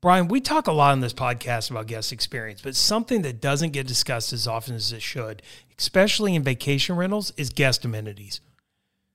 Brian, we talk a lot on this podcast about guest experience, but something that doesn't get discussed as often as it should, especially in vacation rentals, is guest amenities.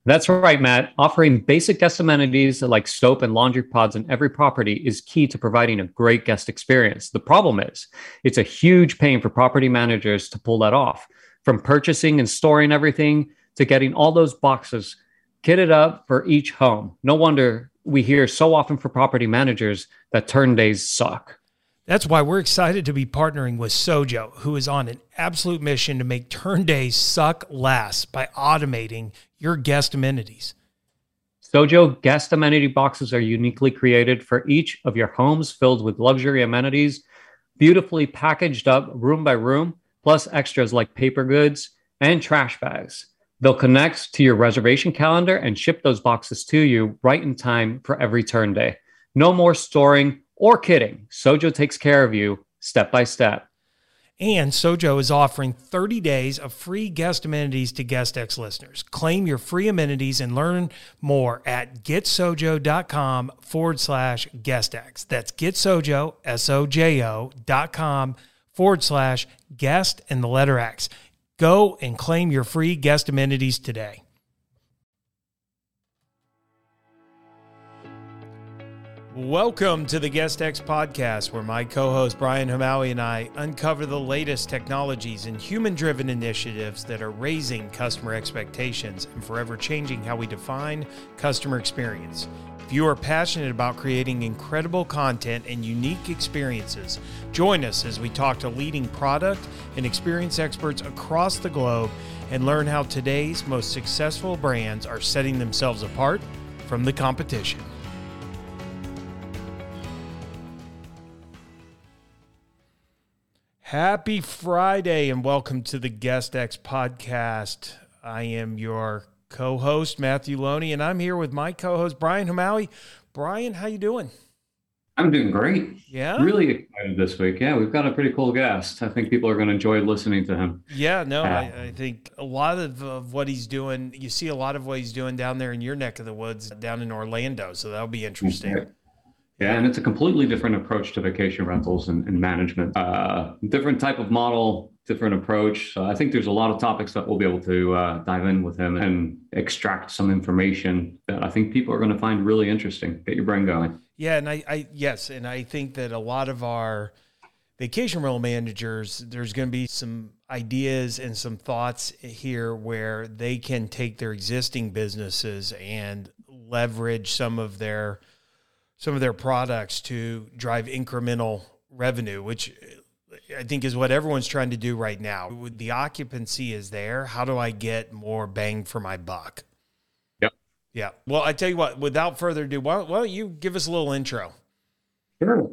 That's right, Matt. Offering basic guest amenities like soap and laundry pods in every property is key to providing a great guest experience. The problem is, it's a huge pain for property managers to pull that off. From purchasing and storing everything to getting all those boxes kitted up for each home. No wonder we hear so often for property managers that turn days suck. That's why we're excited to be partnering with Sojo, who is on an absolute mission to make turn days suck less by automating your guest amenities. Sojo guest amenity boxes are uniquely created for each of your homes filled with luxury amenities, beautifully packaged up room by room, plus extras like paper goods and trash bags. They'll connect to your reservation calendar and ship those boxes to you right in time for every turn day. No more storing or kitting. Sojo takes care of you step by step. And Sojo is offering 30 days of free guest amenities to GuestX listeners. Claim your free amenities and learn more at getsojo.com forward slash guestx. That's getsojo, S-O-J-O dot com forward slash guest and the letter X. Go and claim your free guest amenities today. Welcome to the Guest X podcast, where my co host Brian Hamawi and I uncover the latest technologies and human driven initiatives that are raising customer expectations and forever changing how we define customer experience. If you are passionate about creating incredible content and unique experiences, join us as we talk to leading product and experience experts across the globe and learn how today's most successful brands are setting themselves apart from the competition. Happy Friday and welcome to the Guest X podcast. I am your co-host Matthew Loney, and I'm here with my co-host Brian Hamawi. Brian, how you doing? I'm doing great. Yeah, really excited this week. Yeah, we've got a pretty cool guest. I think people are going to enjoy listening to him. Yeah, no, uh, I, I, think a lot of, of what he's doing. You see a lot of what he's doing down there in your neck of the woods, down in Orlando. So that'll be interesting. Okay. Yeah, and it's a completely different approach to vacation rentals and, and management. Uh, different type of model, different approach. So I think there's a lot of topics that we'll be able to uh, dive in with him and extract some information that I think people are going to find really interesting. Get your brain going. Yeah, and I, I yes, and I think that a lot of our vacation rental managers, there's going to be some ideas and some thoughts here where they can take their existing businesses and leverage some of their some of their products to drive incremental revenue, which I think is what everyone's trying to do right now. The occupancy is there. How do I get more bang for my buck? Yep. Yeah. Well, I tell you what, without further ado, why, why don't you give us a little intro? Sure.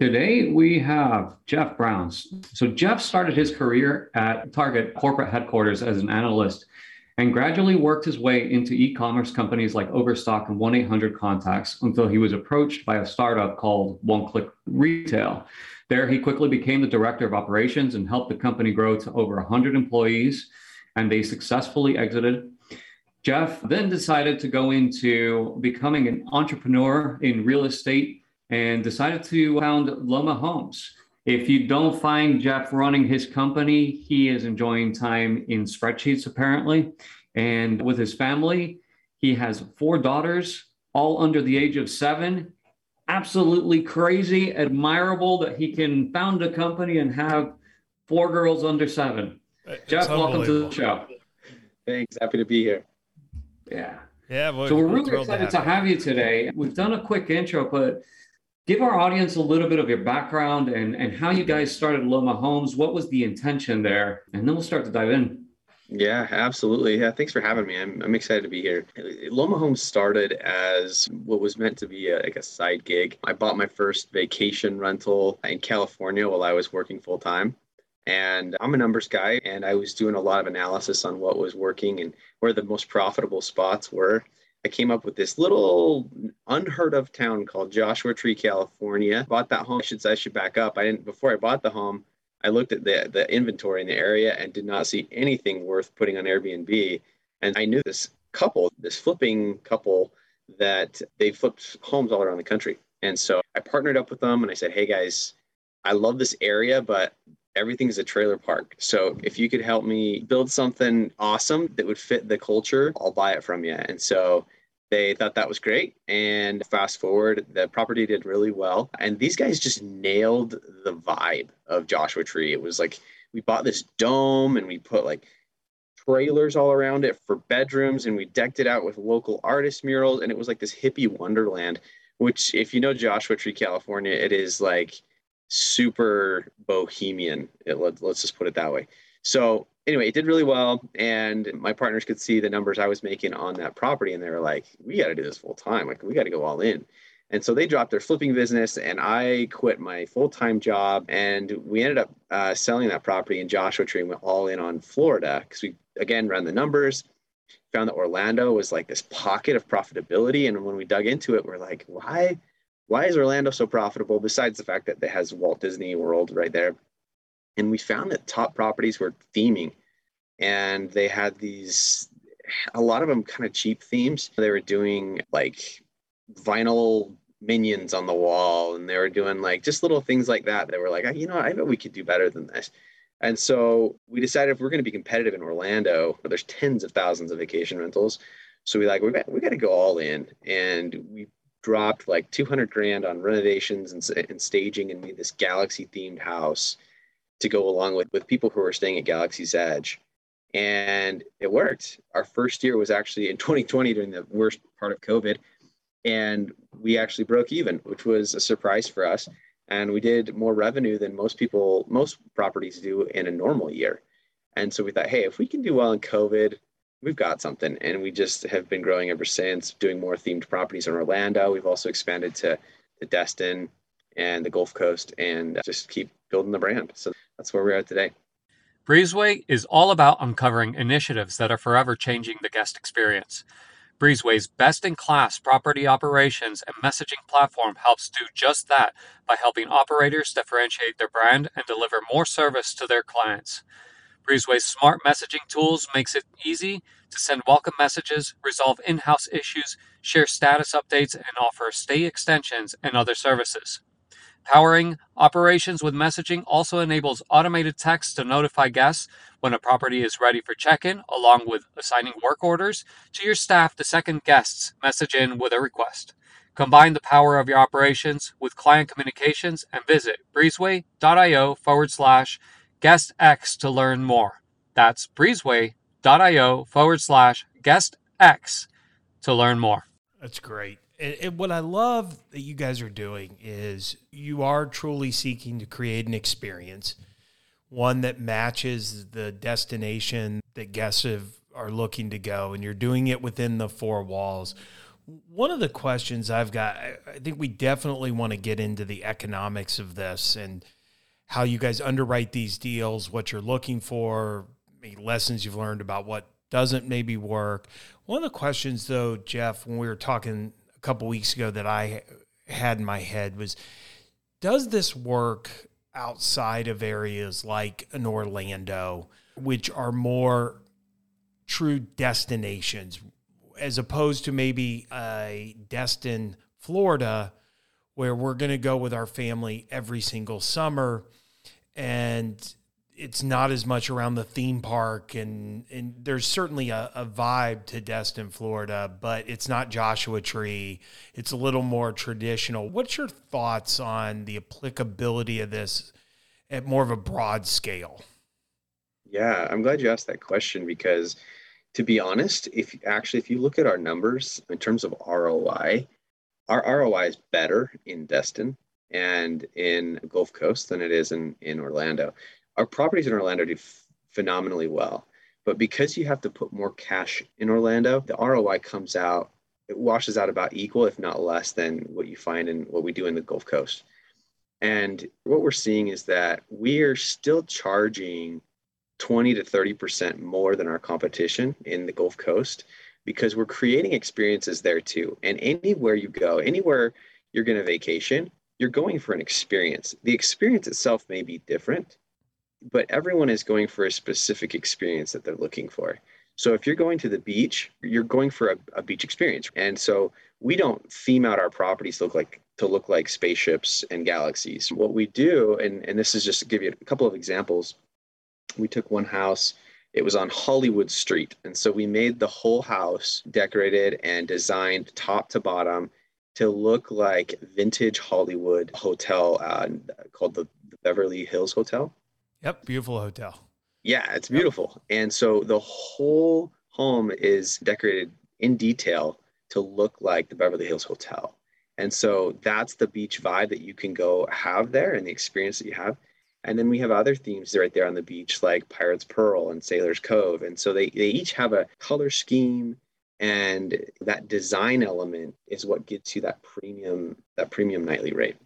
Today we have Jeff Browns. So Jeff started his career at Target corporate headquarters as an analyst and gradually worked his way into e-commerce companies like Overstock and 1-800-Contacts until he was approached by a startup called One Click Retail. There, he quickly became the director of operations and helped the company grow to over 100 employees, and they successfully exited. Jeff then decided to go into becoming an entrepreneur in real estate and decided to found Loma Homes. If you don't find Jeff running his company, he is enjoying time in spreadsheets apparently. And with his family, he has four daughters, all under the age of seven. Absolutely crazy, admirable that he can found a company and have four girls under seven. It's Jeff, welcome to the show. Thanks. Happy to be here. Yeah. Yeah. Boy, so we're, we're really excited to have, to have you today. We've done a quick intro, but give our audience a little bit of your background and, and how you guys started Loma Homes. What was the intention there? And then we'll start to dive in. Yeah, absolutely. Yeah, thanks for having me. I'm, I'm excited to be here. Loma Homes started as what was meant to be a, like a side gig. I bought my first vacation rental in California while I was working full time. And I'm a numbers guy, and I was doing a lot of analysis on what was working and where the most profitable spots were. I came up with this little unheard of town called Joshua Tree, California. Bought that home. I should I should back up. I didn't before I bought the home. I looked at the the inventory in the area and did not see anything worth putting on Airbnb. And I knew this couple, this flipping couple, that they flipped homes all around the country. And so I partnered up with them and I said, hey guys, I love this area, but everything's a trailer park. So if you could help me build something awesome that would fit the culture, I'll buy it from you. And so they thought that was great. And fast forward, the property did really well. And these guys just nailed the vibe of Joshua Tree. It was like we bought this dome and we put like trailers all around it for bedrooms and we decked it out with local artist murals. And it was like this hippie wonderland, which, if you know Joshua Tree, California, it is like super bohemian. It, let, let's just put it that way. So anyway, it did really well, and my partners could see the numbers I was making on that property, and they were like, "We got to do this full time. Like, we got to go all in." And so they dropped their flipping business, and I quit my full time job, and we ended up uh, selling that property in Joshua Tree and went all in on Florida because we again ran the numbers, found that Orlando was like this pocket of profitability, and when we dug into it, we're like, why? why is Orlando so profitable besides the fact that it has Walt Disney World right there? And we found that top properties were theming and they had these, a lot of them kind of cheap themes. They were doing like vinyl minions on the wall and they were doing like just little things like that. They were like, ah, you know, I bet we could do better than this. And so we decided if we're going to be competitive in Orlando, there's tens of thousands of vacation rentals, so we like we got we got to go all in, and we dropped like 200 grand on renovations and, and staging and made this galaxy themed house to go along with with people who were staying at Galaxy's Edge. And it worked. Our first year was actually in 2020 during the worst part of COVID. And we actually broke even, which was a surprise for us. And we did more revenue than most people, most properties do in a normal year. And so we thought, hey, if we can do well in COVID, we've got something and we just have been growing ever since doing more themed properties in orlando we've also expanded to the destin and the gulf coast and just keep building the brand so that's where we're today. Breezeway is all about uncovering initiatives that are forever changing the guest experience. Breezeway's best-in-class property operations and messaging platform helps do just that by helping operators differentiate their brand and deliver more service to their clients. Breezeway's smart messaging tools makes it easy to send welcome messages, resolve in-house issues, share status updates, and offer stay extensions and other services. Powering operations with messaging also enables automated text to notify guests when a property is ready for check-in, along with assigning work orders to your staff to second guests message in with a request. Combine the power of your operations with client communications and visit breezeway.io forward slash guest X to learn more. That's breezeway.io forward slash guest X to learn more. That's great. And, and, what I love that you guys are doing is you are truly seeking to create an experience, one that matches the destination that guests have, are looking to go, and you're doing it within the four walls. One of the questions I've got, I think we definitely want to get into the economics of this and how you guys underwrite these deals, what you're looking for, lessons you've learned about what doesn't maybe work. One of the questions, though, Jeff, when we were talking a couple weeks ago that I had in my head was Does this work outside of areas like an Orlando, which are more true destinations, as opposed to maybe a Destin, Florida, where we're going to go with our family every single summer? And it's not as much around the theme park and and there's certainly a, a, vibe to Destin, Florida, but it's not Joshua Tree. It's a little more traditional. What's your thoughts on the applicability of this at more of a broad scale? Yeah, I'm glad you asked that question because to be honest, if actually if you look at our numbers in terms of ROI, our ROI is better in Destin and in Gulf Coast than it is in, in Orlando. Our properties in Orlando do f- phenomenally well, but because you have to put more cash in Orlando, the ROI comes out, it washes out about equal, if not less, than what you find in what we do in the Gulf Coast. And what we're seeing is that we are still charging 20 to 30% more than our competition in the Gulf Coast because we're creating experiences there too. And anywhere you go, anywhere you're going to vacation, you're going for an experience. The experience itself may be different, but everyone is going for a specific experience that they're looking for. So if you're going to the beach, you're going for a, a beach experience. And so we don't theme out our properties to look like to look like spaceships and galaxies. What we do, and, and this is just to give you a couple of examples, we took one house it was on Hollywood Street. And so we made the whole house decorated and designed top to bottom to look like vintage Hollywood hotel uh, called the, the Beverly Hills Hotel. Yep, beautiful hotel. Yeah, it's beautiful. Yep. And so the whole home is decorated in detail to look like the Beverly Hills Hotel. And so that's the beach vibe that you can go have there and the experience that you have. And then we have other themes right there on the beach, like Pirates Pearl and Sailor's Cove. And so they, they each have a color scheme and that design element is what gets you that premium, that premium nightly rate.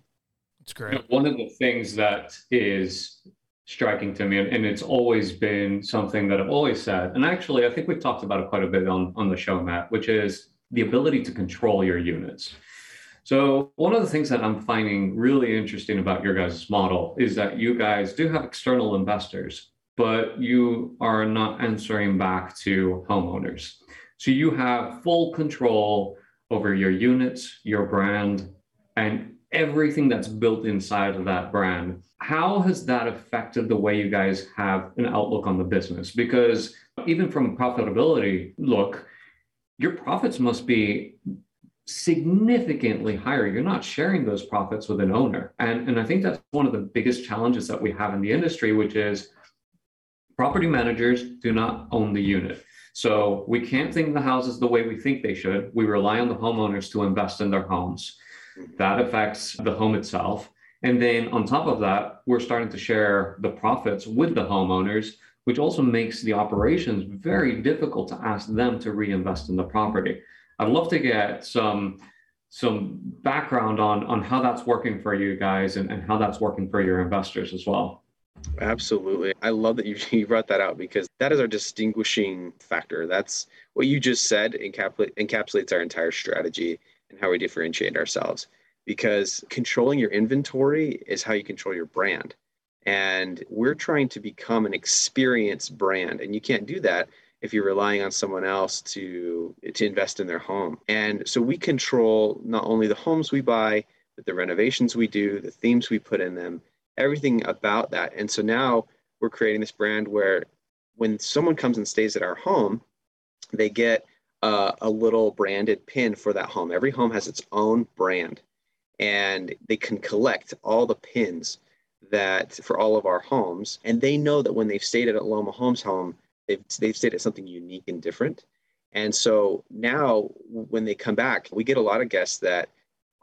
It's great. One of the things that is striking to me, and it's always been something that I've always said, and actually I think we've talked about it quite a bit on, on the show, Matt, which is the ability to control your units. So one of the things that I'm finding really interesting about your guys' model is that you guys do have external investors, but you are not answering back to homeowners. So you have full control over your units, your brand, and everything that's built inside of that brand. How has that affected the way you guys have an outlook on the business? Because even from a profitability look, your profits must be significantly higher. You're not sharing those profits with an owner. And, and I think that's one of the biggest challenges that we have in the industry, which is property managers do not own the unit. So we can't think the houses the way we think they should. We rely on the homeowners to invest in their homes. That affects the home itself. And then on top of that, we're starting to share the profits with the homeowners, which also makes the operations very difficult to ask them to reinvest in the property. I'd love to get some some background on on how that's working for you guys and, and how that's working for your investors as well. Absolutely. I love that you, you brought that out because that is our distinguishing factor. That's what you just said encapsulate, encapsulates our entire strategy and how we differentiate ourselves. Because controlling your inventory is how you control your brand. And we're trying to become an experience brand. And you can't do that if you're relying on someone else to to invest in their home. And so we control not only the homes we buy, but the renovations we do, the themes we put in them, everything about that. And so now we're creating this brand where when someone comes and stays at our home, they get uh, a little branded pin for that home. Every home has its own brand, and they can collect all the pins that for all of our homes. And they know that when they've stayed at a Loma Homes home, they've they've stayed at something unique and different. And so now when they come back, we get a lot of guests that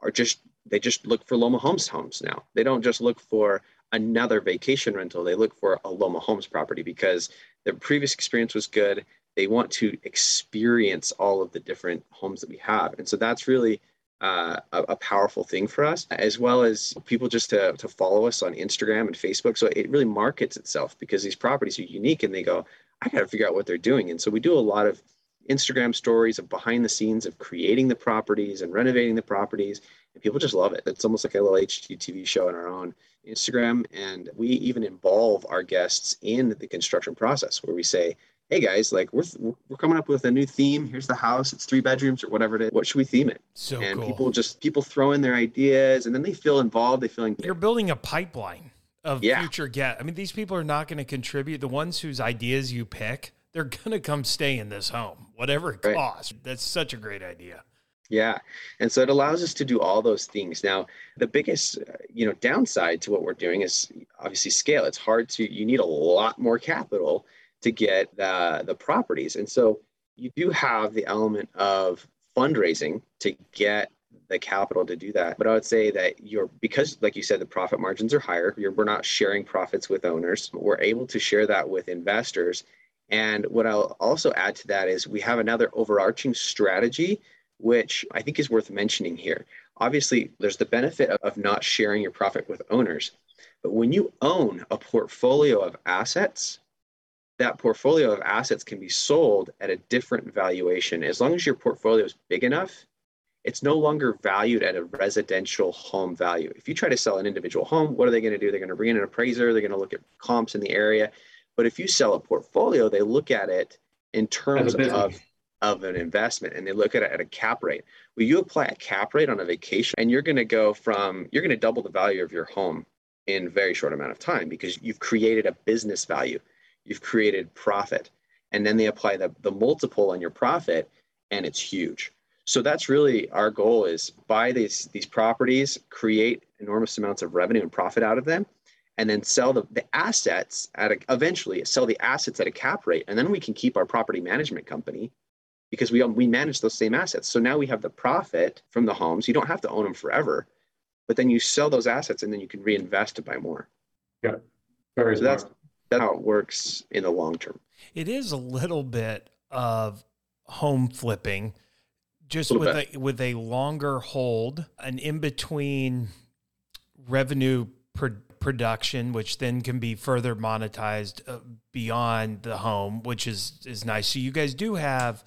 are just they just look for Loma Homes homes now. They don't just look for another vacation rental. They look for a Loma Homes property because their previous experience was good. They want to experience all of the different homes that we have. And so that's really uh, a, a, powerful thing for us, as well as people just to, to follow us on Instagram and Facebook. So it really markets itself because these properties are unique and they go, I got to figure out what they're doing. And so we do a lot of Instagram stories of behind the scenes of creating the properties and renovating the properties. And people just love it. It's almost like a little HGTV show on our own Instagram. And we even involve our guests in the construction process where we say, hey guys, like we're, we're coming up with a new theme. Here's the house. It's three bedrooms or whatever it is. What should we theme it? So and cool. people just, people throw in their ideas and then they feel involved. They feel like you're building a pipeline of yeah. future guests. I mean, these people are not going to contribute. The ones whose ideas you pick, they're going to come stay in this home, whatever it right. costs. That's such a great idea. Yeah. And so it allows us to do all those things. Now, the biggest, uh, you know, downside to what we're doing is obviously scale. It's hard to you need a lot more capital to get the the properties. And so you do have the element of fundraising to get the capital to do that. But I would say that you're because, like you said, the profit margins are higher. we're not sharing profits with owners. We're able to share that with investors. And what I'll also add to that is we have another overarching strategy, which I think is worth mentioning here. Obviously, there's the benefit of not sharing your profit with owners. But when you own a portfolio of assets, that portfolio of assets can be sold at a different valuation. As long as your portfolio is big enough, it's no longer valued at a residential home value. If you try to sell an individual home, what are they going to do? They're going to bring in an appraiser, they're going to look at comps in the area. But if you sell a portfolio, they look at it in terms of of an investment and they look at it at a cap rate. Will you apply a cap rate on a vacation and you're going to go from, you're going to double the value of your home in a very short amount of time because you've created a business value, you've created profit. And then they apply the, the multiple on your profit and it's huge. So that's really our goal is buy these, these properties, create enormous amounts of revenue and profit out of them, and then sell the, the assets at a, eventually sell the assets at a cap rate. And then we can keep our property management company because we um, we manage those same assets. So now we have the profit from the homes. You don't have to own them forever, but then you sell those assets and then you can reinvest to buy more. Yeah, very so that's that's how it works in the long term. It is a little bit of home flipping, just with bit. a with a longer hold, an in between revenue production, which then can be further monetized uh, beyond the home, which is is nice. So you guys do have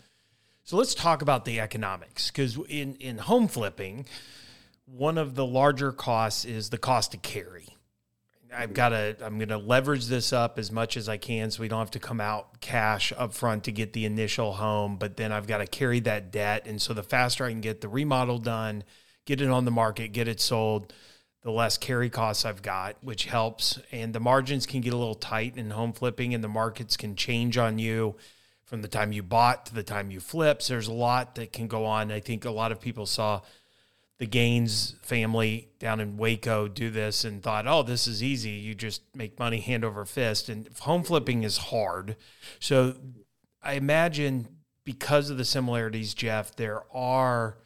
so let's talk about the economics because in, in home flipping, one of the larger costs is the cost to carry. I've got to, I'm going to leverage this up as much as I can so we don't have to come out cash up front to get the initial home, but then I've got to carry that debt. And so the faster I can get the remodel done, get it on the market, get it sold, the less carry costs I've got, which helps. And the margins can get a little tight in home flipping and the markets can change on you from the time you bought to the time you flips. There's a lot that can go on. I think a lot of people saw the Gaines family down in Waco do this and thought, oh, this is easy. You just make money hand over fist. And home flipping is hard. So I imagine because of the similarities, Jeff, there are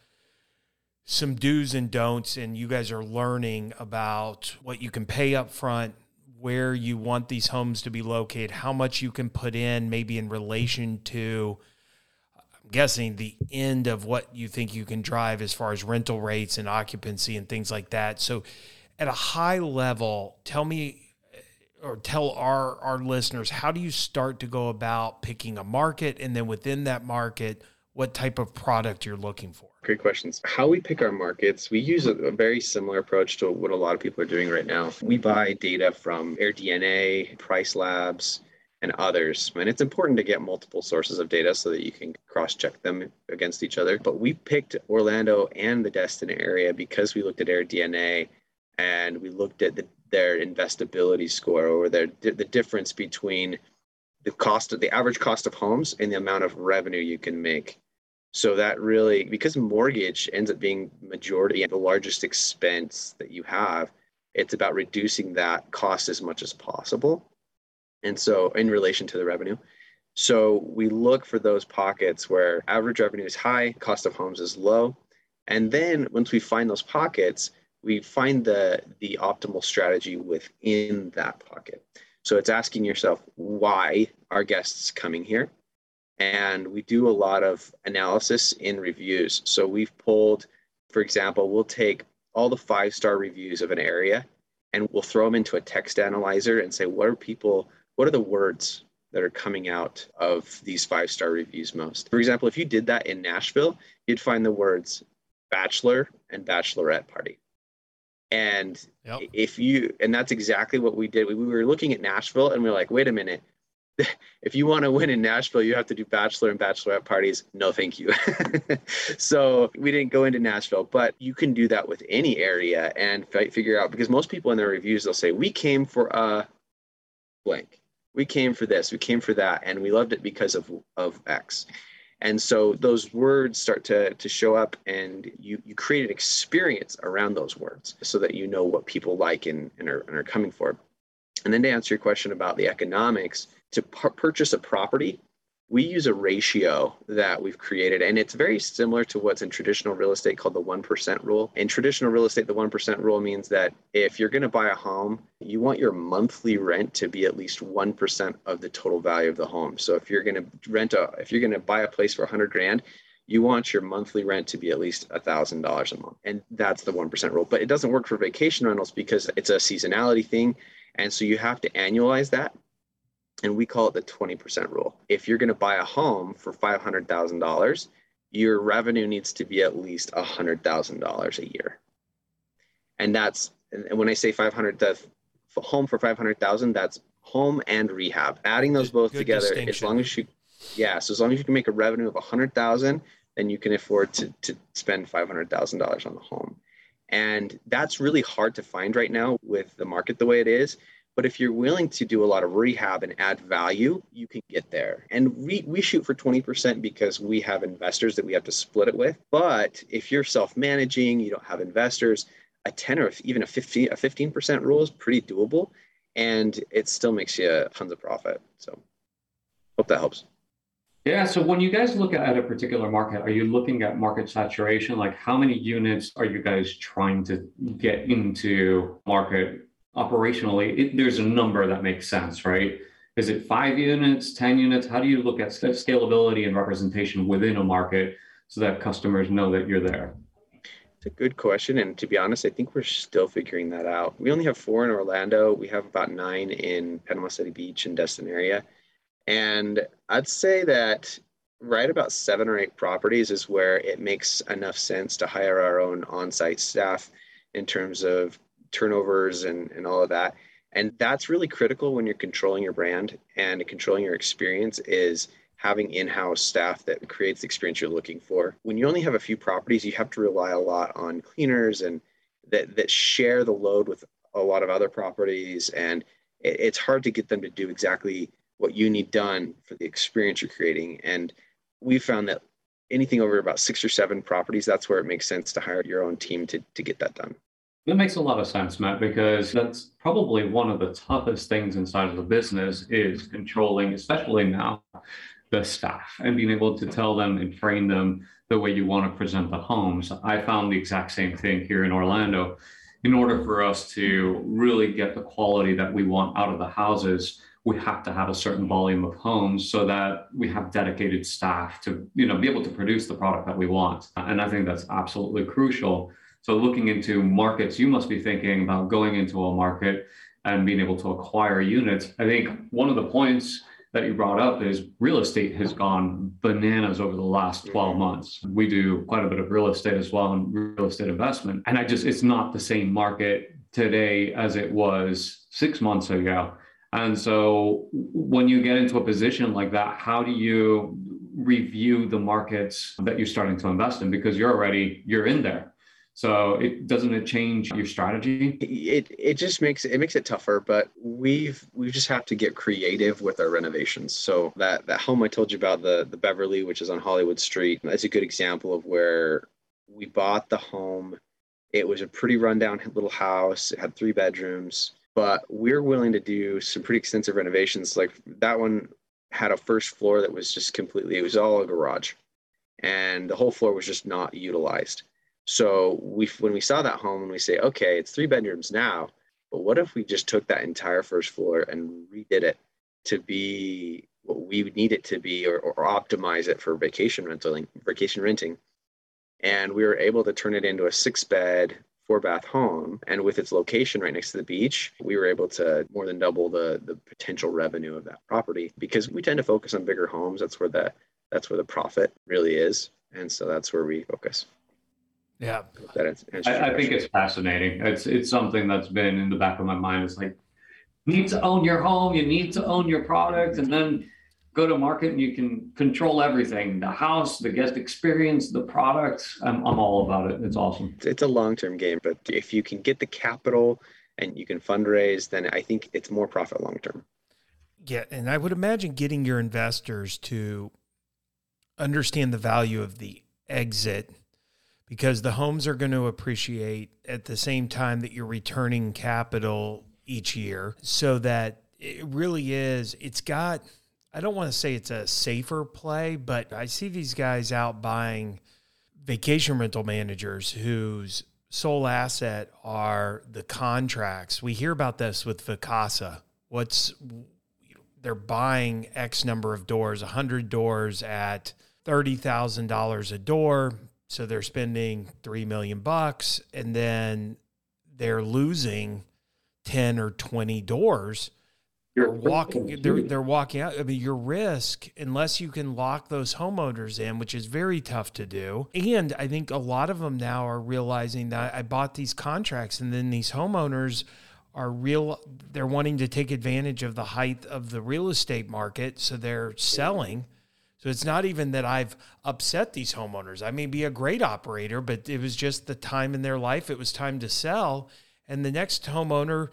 some do's and don'ts, and you guys are learning about what you can pay up front, where you want these homes to be located, how much you can put in, maybe in relation to, guessing, the end of what you think you can drive as far as rental rates and occupancy and things like that. So, at a high level, tell me eh, or tell our, our listeners how do you start to go about picking a market and then within that market, what type of product you're looking for? Great questions. How we pick our markets, we use a, a, very similar approach to what a lot of people are doing right now. We buy data from AirDNA, Price Labs, and others. And it's important to get multiple sources of data so that you can cross check them against each other. But we picked Orlando and the Destin area because we looked at AirDNA and we looked at the, their investability score or their the difference between the cost of the average cost of homes and the amount of revenue you can make so that really, because mortgage ends up being majority the largest expense that you have, it's about reducing that cost as much as possible. And so, in relation to the revenue. So, we look for those pockets where average revenue is high, cost of homes is low. And then, once we find those pockets, we find the, the optimal strategy within that pocket. So, it's asking yourself, why are guests coming here? and we do a lot of analysis in reviews. So we've pulled, for example, we'll take all the five star reviews of an area and we'll throw them into a text analyzer and say, what are people, what are the words that are coming out of these five star reviews most? For example, if you did that in Nashville, you'd find the words bachelor and bachelorette party. And yep. if you, and that's exactly what we did. We, we were looking at Nashville and we are like, wait a minute, if you want to win in Nashville, you have to do bachelor and bachelorette parties. No, thank you. so we didn't go into Nashville, but you can do that with any area and f- figure out because most people in their reviews they'll say we came for a blank, we came for this, we came for that, and we loved it because of of X. And so those words start to, to show up and you, you create an experience around those words so that you know what people like and, and, are, and are coming for. And then to answer your question about the economics, to purchase a property, we use a ratio that we've created, and it's very similar to what's in traditional real estate called the 1% rule. In traditional real estate, the 1% rule means that if you're going to buy a home, you want your monthly rent to be at least 1% of the total value of the home. So if you're going to rent a, if you're going to buy a place for 100 grand, you want your monthly rent to be at least $1,000 a month. And that's the 1% rule. But it doesn't work for vacation rentals because it's a seasonality thing. And so you have to annualize that and we call it the 20% rule. If you're going to buy a home for $500,000, your revenue needs to be at least $100,000 a year. And that's, and when I say 500, the home for 500,000, that's home and rehab. Adding those both Good together, as long as you, Yeah. So as long as you can make a revenue of a hundred thousand, then you can afford to, to spend five hundred thousand dollars on the home. And that's really hard to find right now with the market the way it is. But if you're willing to do a lot of rehab and add value, you can get there. And we, we shoot for 20% because we have investors that we have to split it with. But if you're self managing, you don't have investors, a 10 or even a 15, a 15% rule is pretty doable. And it still makes you tons of profit. So hope that helps. Yeah. So when you guys look at a particular market, are you looking at market saturation? Like how many units are you guys trying to get into market operationally? It, there's a number that makes sense, right? Is it five units, 10 units? How do you look at scalability and representation within a market so that customers know that you're there? It's a good question. And to be honest, I think we're still figuring that out. We only have four in Orlando. We have about nine in Panama City Beach and Destin area. And I'd say that right about seven or eight properties is where it makes enough sense to hire our own on-site staff in terms of turnovers and, and all of that. And that's really critical when you're controlling your brand and controlling your experience is having in-house staff that creates the experience you're looking for. When you only have a few properties, you have to rely a lot on cleaners and that that share the load with a lot of other properties and it, it's hard to get them to do exactly what you need done for the experience you're creating. And we found that anything over about six or seven properties, that's where it makes sense to hire your own team to, to get that done. That makes a lot of sense, Matt, because that's probably one of the toughest things inside of the business is controlling, especially now, the staff and being able to tell them and train them the way you want to present the homes. I found the exact same thing here in Orlando. In order for us to really get the quality that we want out of the houses, we have to have a certain volume of homes so that we have dedicated staff to you know be able to produce the product that we want and i think that's absolutely crucial so looking into markets you must be thinking about going into a market and being able to acquire units i think one of the points that you brought up is real estate has gone bananas over the last 12 mm-hmm. months. We do quite a bit of real estate as well and real estate investment. And I just, it's not the same market today as it was six months ago. And so when you get into a position like that, how do you review the markets that you're starting to invest in because you're already you're in there. So it doesn't it change your strategy? It it just makes it makes it tougher, but we've we just have to get creative with our renovations. So that that home I told you about the the Beverly, which is on Hollywood Street, that's a good example of where we bought the home. It was a pretty rundown little house. It had three bedrooms but we're willing to do some pretty extensive renovations. Like that one had a first floor that was just completely, it was all a garage and the whole floor was just not utilized. So we, when we saw that home and we say, okay, it's three bedrooms now, but what if we just took that entire first floor and redid it to be what we would need it to be or, or optimize it for vacation renting, vacation renting. And we were able to turn it into a six bed four bath home. And with its location right next to the beach we were able to more than double the the potential revenue of that property because we tend to focus on bigger homes. That's where the that's where the profit really is. And so that's where we focus yeah. I, I think it's fascinating. It's it's something that's been in the back of my mind. It's like you need to own your home you need to own your product and then go to market and you can control everything. The house the guest experience the product i'm, I'm all about it. It's awesome. It's a long-term game but if you can get the capital and you can fundraise then i think it's more profit long term yeah and i would imagine getting your investors to understand the value of the exit because the homes are going to appreciate at the same time that you're returning capital each year so that it really is it's got I don't want to say it's a safer play, but I see these guys out buying vacation rental managers whose sole asset are the contracts. We hear about this with Vacasa. What's they're buying X number of doors, 100 doors at $30,000 a door. So they're spending 3 million bucks and then they're losing 10 or 20 doors. You're walking they're, they're walking out. I mean your risk unless you can lock those homeowners in which is very tough to do. And i think a lot of them now are realizing that i bought these contracts and then these homeowners are real they're wanting to take advantage of the height of the real estate market so they're selling So it's not even that I've upset these homeowners. I may be a great operator, but it was just the time in their life. It was time to sell. And the next homeowner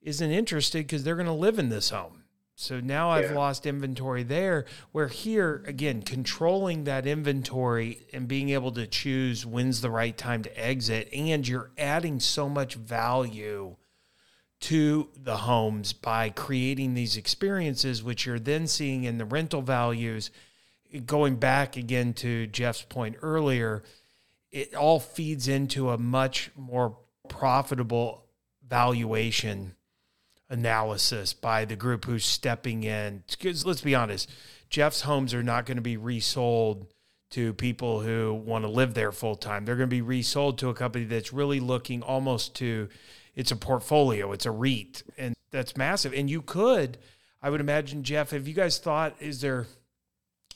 isn't interested because they're going to live in this home. So now I've lost inventory there. Where here, again, controlling that inventory and being able to choose when's the right time to exit, and you're adding so much value to the homes by creating these experiences, which you're then seeing in the rental values. Going back again to Jeff's point earlier, it all feeds into a much more profitable valuation analysis by the group who's stepping in. Because let's be honest, Jeff's homes are not going to be resold to people who want to live there full time. They're going to be resold to a company that's really looking almost to it's a portfolio, it's a REIT, and that's massive. And you could, I would imagine, Jeff, have you guys thought, is there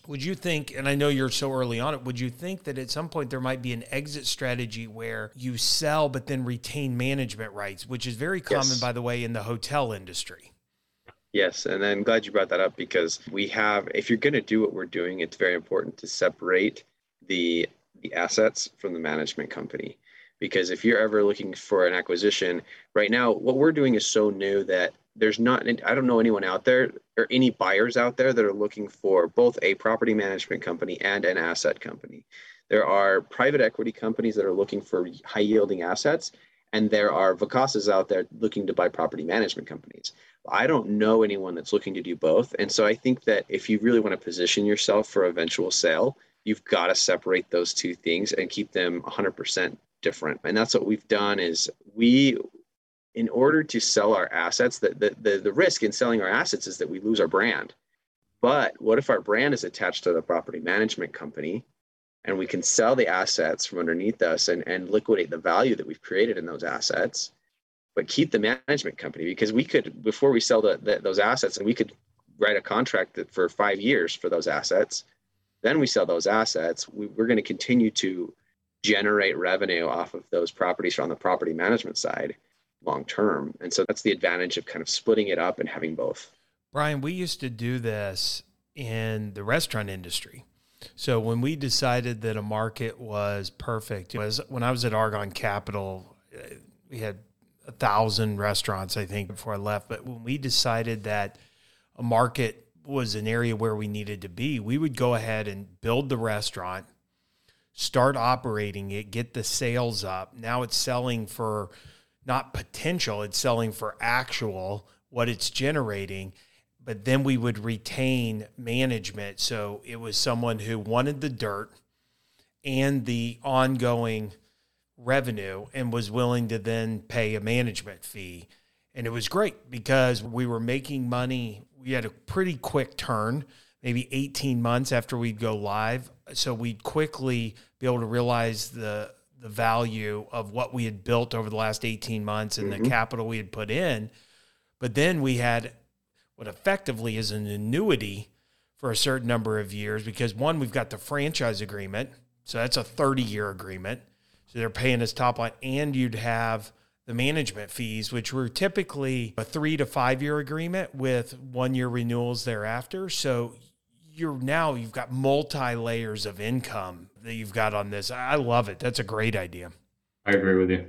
would you think, and I know you're so early on it, would you think that at some point there might be an exit strategy where you sell but then retain management rights, which is very common, yes. by the way, in the hotel industry? Yes, and I'm glad you brought that up because we have, if you're going to do what we're doing, it's very important to separate the the assets from the management company. Because if you're ever looking for an acquisition, right now, what we're doing is so new that there's not i don't know anyone out there or any buyers out there that are looking for both a property management company and an asset company there are private equity companies that are looking for high yielding assets and there are Vacasas out there looking to buy property management companies. I don't know anyone that's looking to do both. And so I think that if you really want to position yourself for eventual sale, you've got to separate those two things and keep them 100% different. And that's what we've done is we in order to sell our assets, the, the, the, the, risk in selling our assets is that we lose our brand. But what if our brand is attached to the property management company and we can sell the assets from underneath us and, and liquidate the value that we've created in those assets, but keep the management company? Because we could, before we sell the, the those assets, and we could write a contract that for five years for those assets. Then we sell those assets. We, we're going to continue to generate revenue off of those properties on the property management side long term. And so that's the advantage of kind of splitting it up and having both. Brian, we used to do this in the restaurant industry. So when we decided that a market was perfect, it was when I was at Argonne Capital, uh, we had a thousand restaurants, I think, before I left. But when we decided that a market was an area where we needed to be, we would go ahead and build the restaurant, start operating it, get the sales up. Now it's selling for not potential, it's selling for actual what it's generating. But then we would retain management. So it was someone who wanted the dirt and the ongoing revenue and was willing to then pay a management fee. And it was great because we were making money. We had a pretty quick turn, maybe 18 months after we'd go live. So we'd quickly be able to realize the the value of what we had built over the last 18 months and mm-hmm. the capital we had put in. But then we had what effectively is an annuity for a certain number of years because one, we've got the franchise agreement. So that's a 30 year agreement. So they're paying us top line, and you'd have the management fees, which were typically a three to five year agreement with one year renewals thereafter. So you're now you've got multi layers of income that you've got on this. I love it. That's a great idea. I agree with you.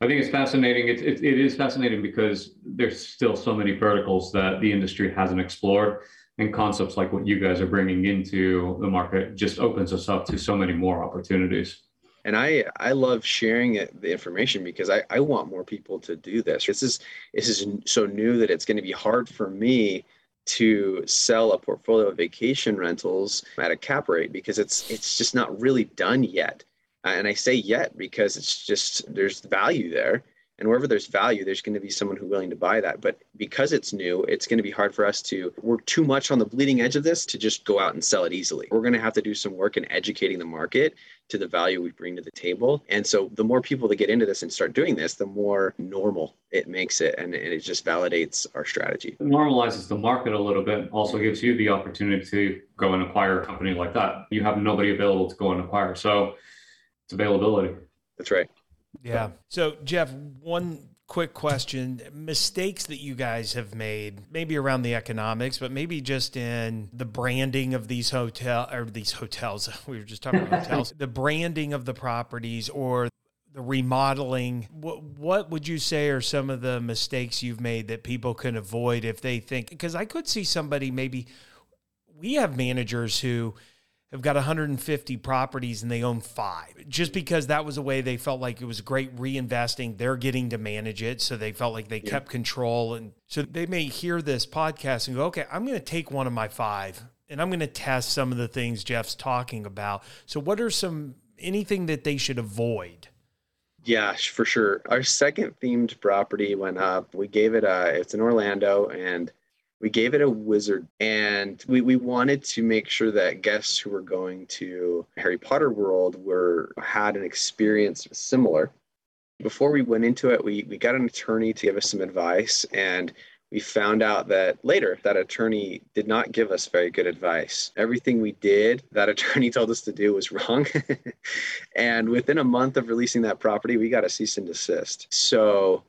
I think it's fascinating. It, it, it is fascinating because there's still so many verticals that the industry hasn't explored, and concepts like what you guys are bringing into the market just opens us up to so many more opportunities. And I I love sharing the information because I, I want more people to do this. This is this is so new that it's going to be hard for me to sell a portfolio of vacation rentals at a cap rate because it's it's just not really done yet. And I say yet because it's just there's value there and wherever there's value, there's going to be someone who's willing to buy that. But because it's new, it's going to be hard for us to work too much on the bleeding edge of this to just go out and sell it easily. We're going to have to do some work in educating the market to the value we bring to the table. And so the more people that get into this and start doing this, the more normal it makes it. And, and it just validates our strategy. It normalizes the market a little bit, also gives you the opportunity to go and acquire a company like that. You have nobody available to go and acquire. So it's availability. That's right. Yeah. So, Jeff, one quick question mistakes that you guys have made maybe around the economics but maybe just in the branding of these hotel or these hotels we were just talking about hotels the branding of the properties or the remodeling what, what would you say are some of the mistakes you've made that people can avoid if they think because i could see somebody maybe we have managers who have got 150 properties and they own five just because that was a way they felt like it was great reinvesting they're getting to manage it so they felt like they yeah. kept control and so they may hear this podcast and go okay i'm going to take one of my five and i'm going to test some of the things jeff's talking about so what are some anything that they should avoid yeah, for sure. Our second themed property went up. We gave it a, it's in Orlando and we gave it a wizard and we, we wanted to make sure that guests who were going to harry potter world were had an experience similar. Before we went into it we, we got an attorney to give us some advice and we found out that later that attorney did not give us very good advice. Everything we did that attorney told us to do was wrong. And within a month of releasing that property we got a cease and desist. So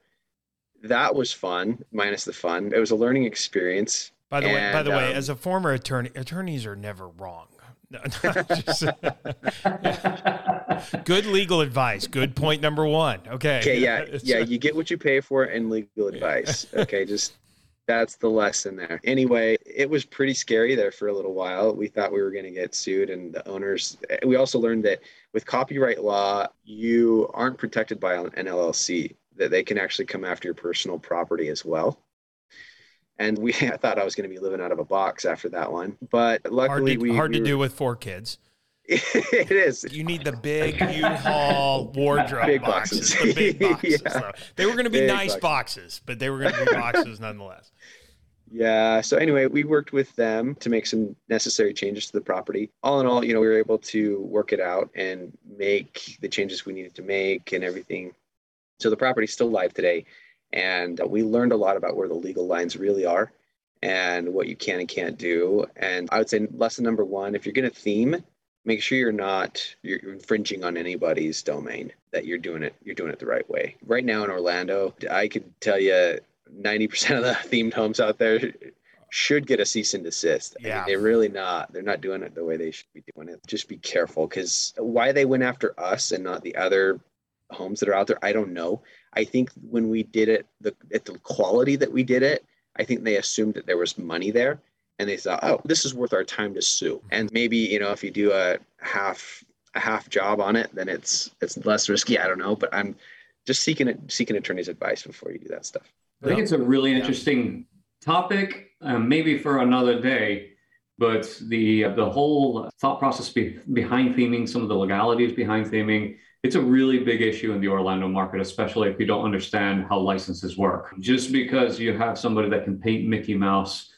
that was fun, minus the fun. It was a learning experience. By the and, way, by the um, way, as a former attorney, attorneys are never wrong. No, just, good legal advice. Good point number one. Okay. Okay. Yeah. yeah. You get what you pay for in legal advice. Okay. Just that's the lesson there. Anyway, it was pretty scary there for a little while. We thought we were going to get sued, and the owners. We also learned that with copyright law, you aren't protected by an LLC that they can actually come after your personal property as well. And we I thought I was going to be living out of a box after that one, but luckily hard to, we hard we to were, do with four kids. it is. You need the big U-Haul wardrobe big boxes. boxes. The big boxes. yeah. They were going to be big nice boxes. boxes, but they were going to be boxes nonetheless. Yeah. So anyway, we worked with them to make some necessary changes to the property. All in all, you know, we were able to work it out and make the changes we needed to make and everything so the property's still live today. And uh, we learned a lot about where the legal lines really are and what you can and can't do. And I would say lesson number one, if you're going to theme, make sure you're not you're infringing on anybody's domain that you're doing it you're doing it the right way right now in orlando i could tell you 90% of the themed homes out there should get a cease and desist. Yeah. I mean, they're really not. They're not doing it the way they should be doing it. Just be careful because why they went after us and not the other homes that are out there. I don't know. I think when we did it, the at the quality that we did it, I think they assumed that there was money there, and they thought, oh, this is worth our time to sue. And maybe you know if you do a half a half job on it, then it's it's less risky. I don't know, but I'm just seeking it, seeking attorney's advice before you do that stuff. I think it's a really interesting topic, um, maybe for another day. But the the whole thought process be, behind theming, some of the legalities behind theming, it's a really big issue in the Orlando market, especially if you don't understand how licenses work. Just because you have somebody that can paint Mickey Mouse,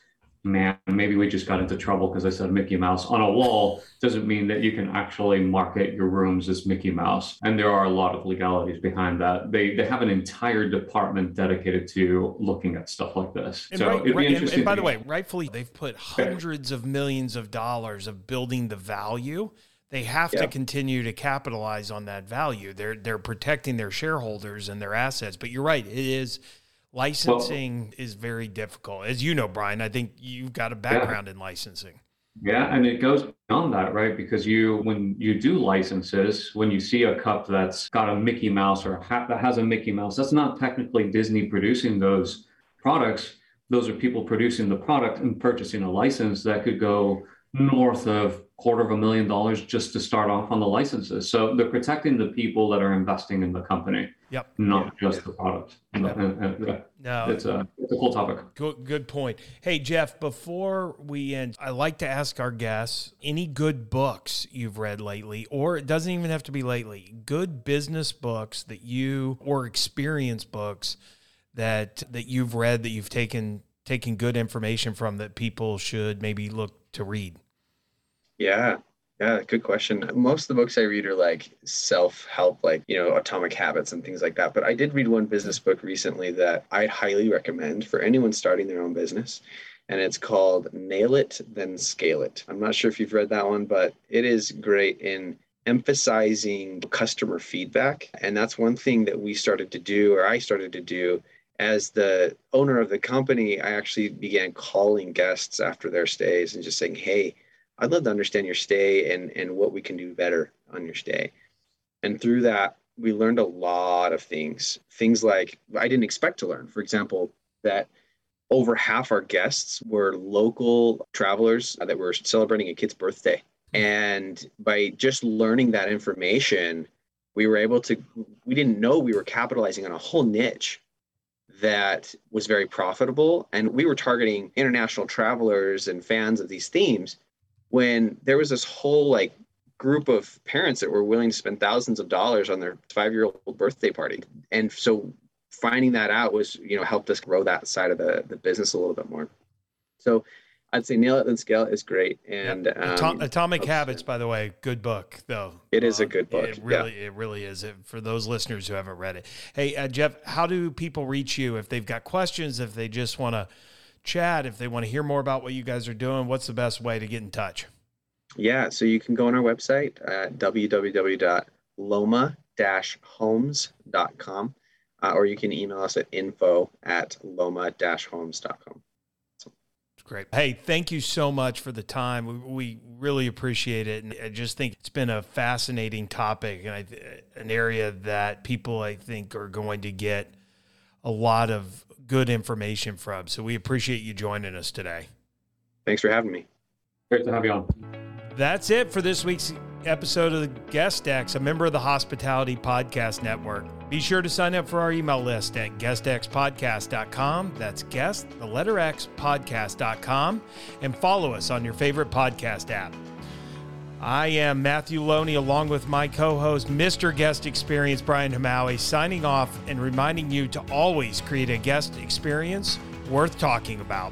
man, maybe we just got into trouble because I said Mickey Mouse on a wall doesn't mean that you can actually market your rooms as Mickey Mouse. And there are a lot of legalities behind that. They they have an entire department dedicated to looking at stuff like this. And so right, it'd be right, interesting. And, and by the way, rightfully, they've put hundreds of millions of dollars of building the value they have yeah. to continue to capitalize on that value. They're they're protecting their shareholders and their assets. But you're right, it is licensing well, is very difficult. As you know, Brian, I think you've got a background yeah. in licensing. Yeah, and it goes beyond that, right? Because you, when you do licenses, when you see a cup that's got a Mickey Mouse or a hat that has a Mickey Mouse, that's not technically Disney producing those products. Those are people producing the product and purchasing a license that could go north of quarter of a million dollars just to start off on the licenses. So they're protecting the people that are investing in the company. Yep. Not yeah. just the product. Yep. And, and, and, no, it's a, it's a cool topic. Good, good point. Hey, Jeff, before we end, I like to ask our guests any good books you've read lately, or it doesn't even have to be lately, good business books that you, or experience books that, that you've read that you've taken, taken good information from that people should maybe look to read. Yeah. Yeah, good question. Most of the books I read are like self help, like, you know, atomic habits and things like that. But I did read one business book recently that I highly recommend for anyone starting their own business. And it's called Nail It, Then Scale It. I'm not sure if you've read that one, but it is great in emphasizing customer feedback. And that's one thing that we started to do, or I started to do. As the owner of the company, I actually began calling guests after their stays and just saying, Hey, I'd love to understand your stay and, and what we can do better on your stay. And through that, we learned a lot of things. Things like I didn't expect to learn. For example, that over half our guests were local travelers that were celebrating a kid's birthday. And by just learning that information, we were able to, we didn't know we were capitalizing on a whole niche that was very profitable. And we were targeting international travelers and fans of these themes when there was this whole like group of parents that were willing to spend thousands of dollars on their five year old birthday party. And so finding that out was you know helped us grow that side of the, the business a little bit more. So i'd say nail it then scale it is great. And um, atomic habits by the way good book though. It is uh, a good book it really yeah. it really is. For those listeners who haven't read it. Hey uh, jeff how do people reach you if they've got questions if they just want to chat if they want to hear more about what you guys are doing what's the best way to get in touch yeah so you can go on our website at www.loma-homes.com uh, or you can email us at info at loma-homes.com. Great. Hey, thank you so much for the time. We, we, really appreciate it. And I just think it's been a fascinating topic and I, an area that people, I think, are going to get a lot of good information from. So we appreciate you joining us today. Thanks for having me. Great to have you on. That's it for this week's episode of the Guest X, a member of the Hospitality Podcast Network. Be sure to sign up for our email list at guestxpodcast.com. That's guest, the letter X, podcast.com, and follow us on your favorite podcast app. I am Matthew Loney, along with my co host, Mr. Guest Experience, Brian Hamaui, signing off and reminding you to always create a guest experience worth talking about.